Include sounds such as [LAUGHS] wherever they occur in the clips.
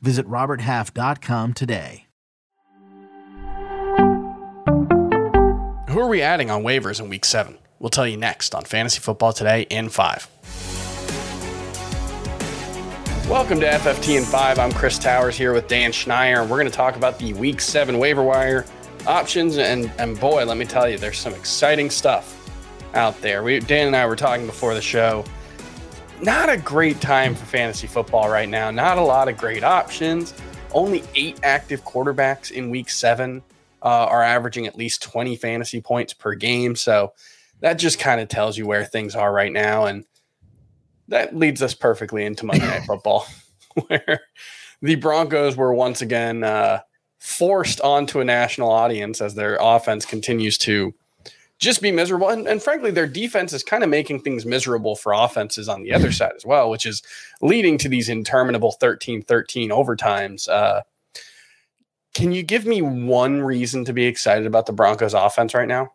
Visit RobertHalf.com today. Who are we adding on waivers in week seven? We'll tell you next on Fantasy Football Today in five. Welcome to FFT in 5. I'm Chris Towers here with Dan Schneier, and we're going to talk about the Week 7 waiver wire options. And, and boy, let me tell you, there's some exciting stuff out there. We, Dan and I were talking before the show. Not a great time for fantasy football right now. Not a lot of great options. Only eight active quarterbacks in Week 7 uh, are averaging at least 20 fantasy points per game. So that just kind of tells you where things are right now. And that leads us perfectly into Monday Night [LAUGHS] Football, where the Broncos were once again uh, forced onto a national audience as their offense continues to just be miserable. And, and frankly, their defense is kind of making things miserable for offenses on the other side as well, which is leading to these interminable 13 13 overtimes. Uh, can you give me one reason to be excited about the Broncos offense right now?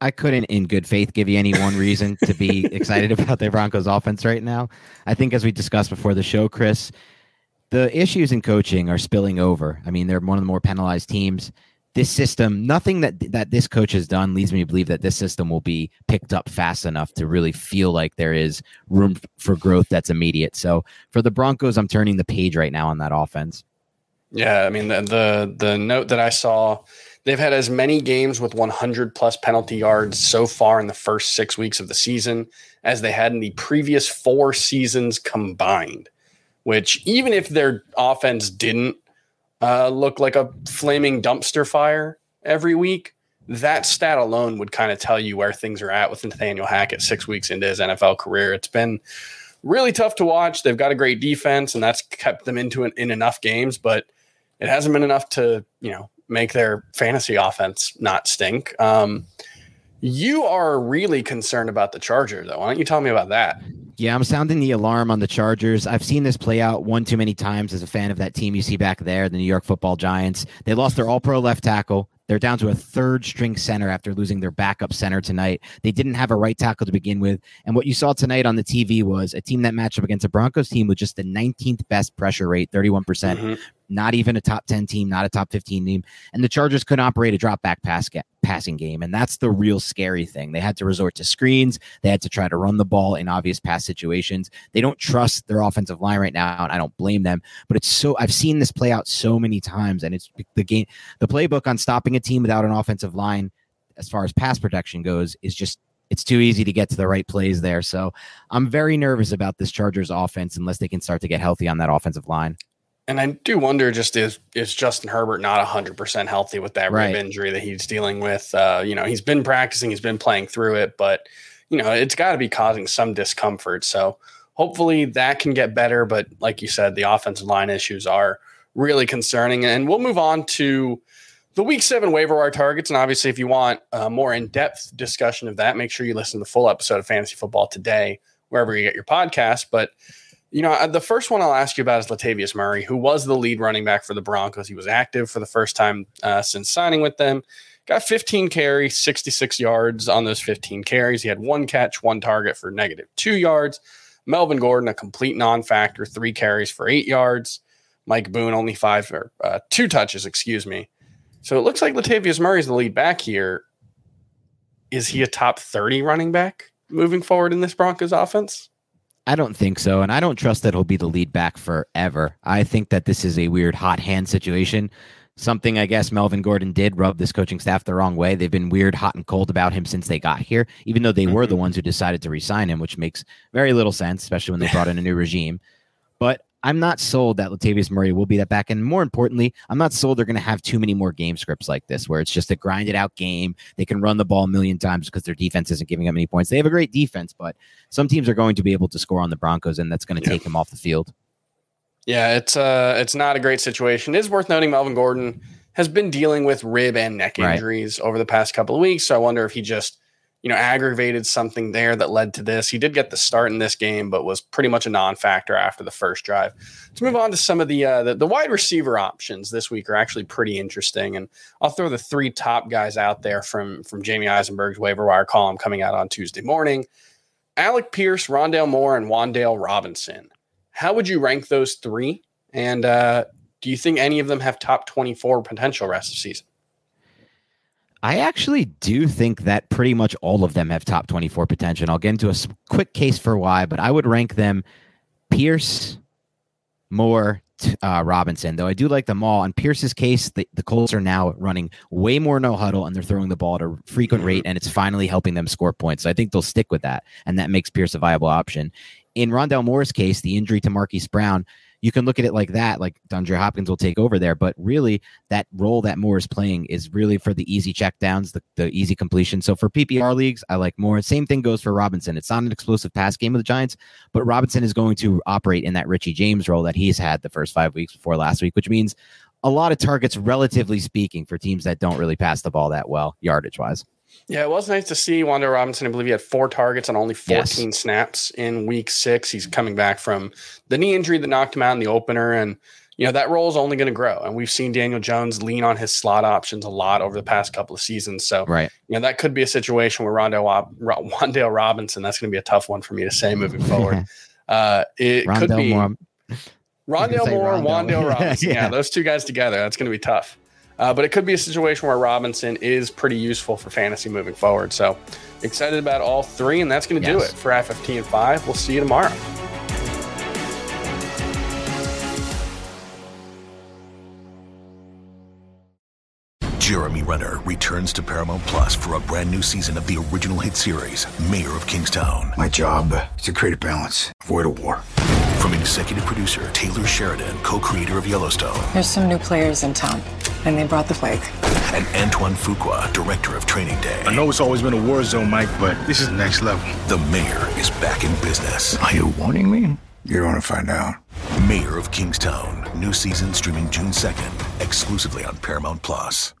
I couldn't, in good faith, give you any one reason to be [LAUGHS] excited about the Broncos offense right now. I think, as we discussed before the show, Chris, the issues in coaching are spilling over. I mean, they're one of the more penalized teams. This system, nothing that that this coach has done leads me to believe that this system will be picked up fast enough to really feel like there is room for growth that's immediate. So for the Broncos, I'm turning the page right now on that offense. Yeah, I mean the the, the note that I saw They've had as many games with 100 plus penalty yards so far in the first six weeks of the season as they had in the previous four seasons combined. Which, even if their offense didn't uh, look like a flaming dumpster fire every week, that stat alone would kind of tell you where things are at with Nathaniel Hackett six weeks into his NFL career. It's been really tough to watch. They've got a great defense, and that's kept them into an, in enough games, but it hasn't been enough to you know make their fantasy offense not stink. Um, you are really concerned about the Chargers, though. Why don't you tell me about that? Yeah, I'm sounding the alarm on the Chargers. I've seen this play out one too many times as a fan of that team you see back there, the New York football Giants. They lost their all pro left tackle. They're down to a third string center after losing their backup center tonight. They didn't have a right tackle to begin with. And what you saw tonight on the TV was a team that matched up against a Broncos team with just the 19th best pressure rate, 31%. percent mm hmm not even a top 10 team, not a top 15 team. And the Chargers couldn't operate a drop back pass passing game. And that's the real scary thing. They had to resort to screens. They had to try to run the ball in obvious pass situations. They don't trust their offensive line right now. And I don't blame them. But it's so, I've seen this play out so many times. And it's the game, the playbook on stopping a team without an offensive line, as far as pass protection goes, is just it's too easy to get to the right plays there. So I'm very nervous about this Chargers offense unless they can start to get healthy on that offensive line. And I do wonder just is is Justin Herbert not 100% healthy with that right. rib injury that he's dealing with? Uh, you know, he's been practicing, he's been playing through it, but you know, it's got to be causing some discomfort. So hopefully that can get better, but like you said, the offensive line issues are really concerning. And we'll move on to the week 7 waiver wire targets and obviously if you want a more in-depth discussion of that, make sure you listen to the full episode of Fantasy Football today wherever you get your podcast, but you know, uh, the first one I'll ask you about is Latavius Murray, who was the lead running back for the Broncos. He was active for the first time uh, since signing with them. Got 15 carries, 66 yards on those 15 carries. He had one catch, one target for negative two yards. Melvin Gordon, a complete non factor, three carries for eight yards. Mike Boone, only five or uh, two touches, excuse me. So it looks like Latavius Murray is the lead back here. Is he a top 30 running back moving forward in this Broncos offense? I don't think so. And I don't trust that he'll be the lead back forever. I think that this is a weird hot hand situation. Something I guess Melvin Gordon did rub this coaching staff the wrong way. They've been weird, hot, and cold about him since they got here, even though they mm-hmm. were the mm-hmm. ones who decided to resign him, which makes very little sense, especially when they brought in a new regime. But I'm not sold that Latavius Murray will be that back. And more importantly, I'm not sold they're going to have too many more game scripts like this, where it's just a grinded out game. They can run the ball a million times because their defense isn't giving up any points. They have a great defense, but some teams are going to be able to score on the Broncos, and that's going to take him off the field. Yeah, it's uh it's not a great situation. It is worth noting Melvin Gordon has been dealing with rib and neck injuries right. over the past couple of weeks. So I wonder if he just, you know, aggravated something there that led to this. He did get the start in this game, but was pretty much a non-factor after the first drive. Let's move on to some of the uh, the, the wide receiver options this week are actually pretty interesting, and I'll throw the three top guys out there from from Jamey Eisenberg's waiver wire column coming out on Tuesday morning. Alec Pierce, Rondale Moore, and Wan'Dale Robinson. How would you rank those three? And uh, do you think any of them have top 24 potential rest of season? I actually do think that pretty much all of them have top 24 potential. I'll get into a quick case for why, but I would rank them Pierce, Moore, uh, Robinson, though I do like them all. On Pierce's case, the, the Colts are now running way more no huddle and they're throwing the ball at a frequent rate, and it's finally helping them score points. So I think they'll stick with that, and that makes Pierce a viable option. In Rondale Moore's case, the injury to Marquise Brown, you can look at it like that, like DeAndre Hopkins will take over there. But really, that role that Moore is playing is really for the easy checkdowns, the, the easy completion. So for PPR leagues, I like Moore. Same thing goes for Robinson. It's not an explosive pass game of the Giants, but Robinson is going to operate in that Richie James role that he's had the first five weeks before last week, which means a lot of targets, relatively speaking, for teams that don't really pass the ball that well, yardage wise. Yeah, it was nice to see Wan'Dale Robinson. I believe he had four targets on only 14 yes. snaps in week six. He's coming back from the knee injury that knocked him out in the opener. And, you know, that role is only going to grow. And we've seen Daniel Jones lean on his slot options a lot over the past couple of seasons. So, right. you know, that could be a situation where Rondale, Wan'Dale Robinson, that's going to be a tough one for me to say moving forward. uh, it Rondale could be Moore. Rondale Moore, Wan'Dale [LAUGHS] Robinson. yeah. yeah, those two guys together. That's going to be tough. Uh, but it could be a situation where Robinson is pretty useful for fantasy moving forward. So excited about all three, and that's going to yes. do it for FFT and five. We'll see you tomorrow. Jeremy Renner returns to Paramount Plus for a brand new season of the original hit series, Mayor of Kingstown. My job is to create a balance, avoid a war. From executive producer Taylor Sheridan, co-creator of Yellowstone. There's some new players in town, and they brought the plague. And Antoine Fuqua, director of Training Day. I know it's always been a war zone, Mike, but this is next level. The mayor is back in business. Are you warning me? You're going to find out. Mayor of Kingstown. New season streaming June 2nd, exclusively on Paramount Plus.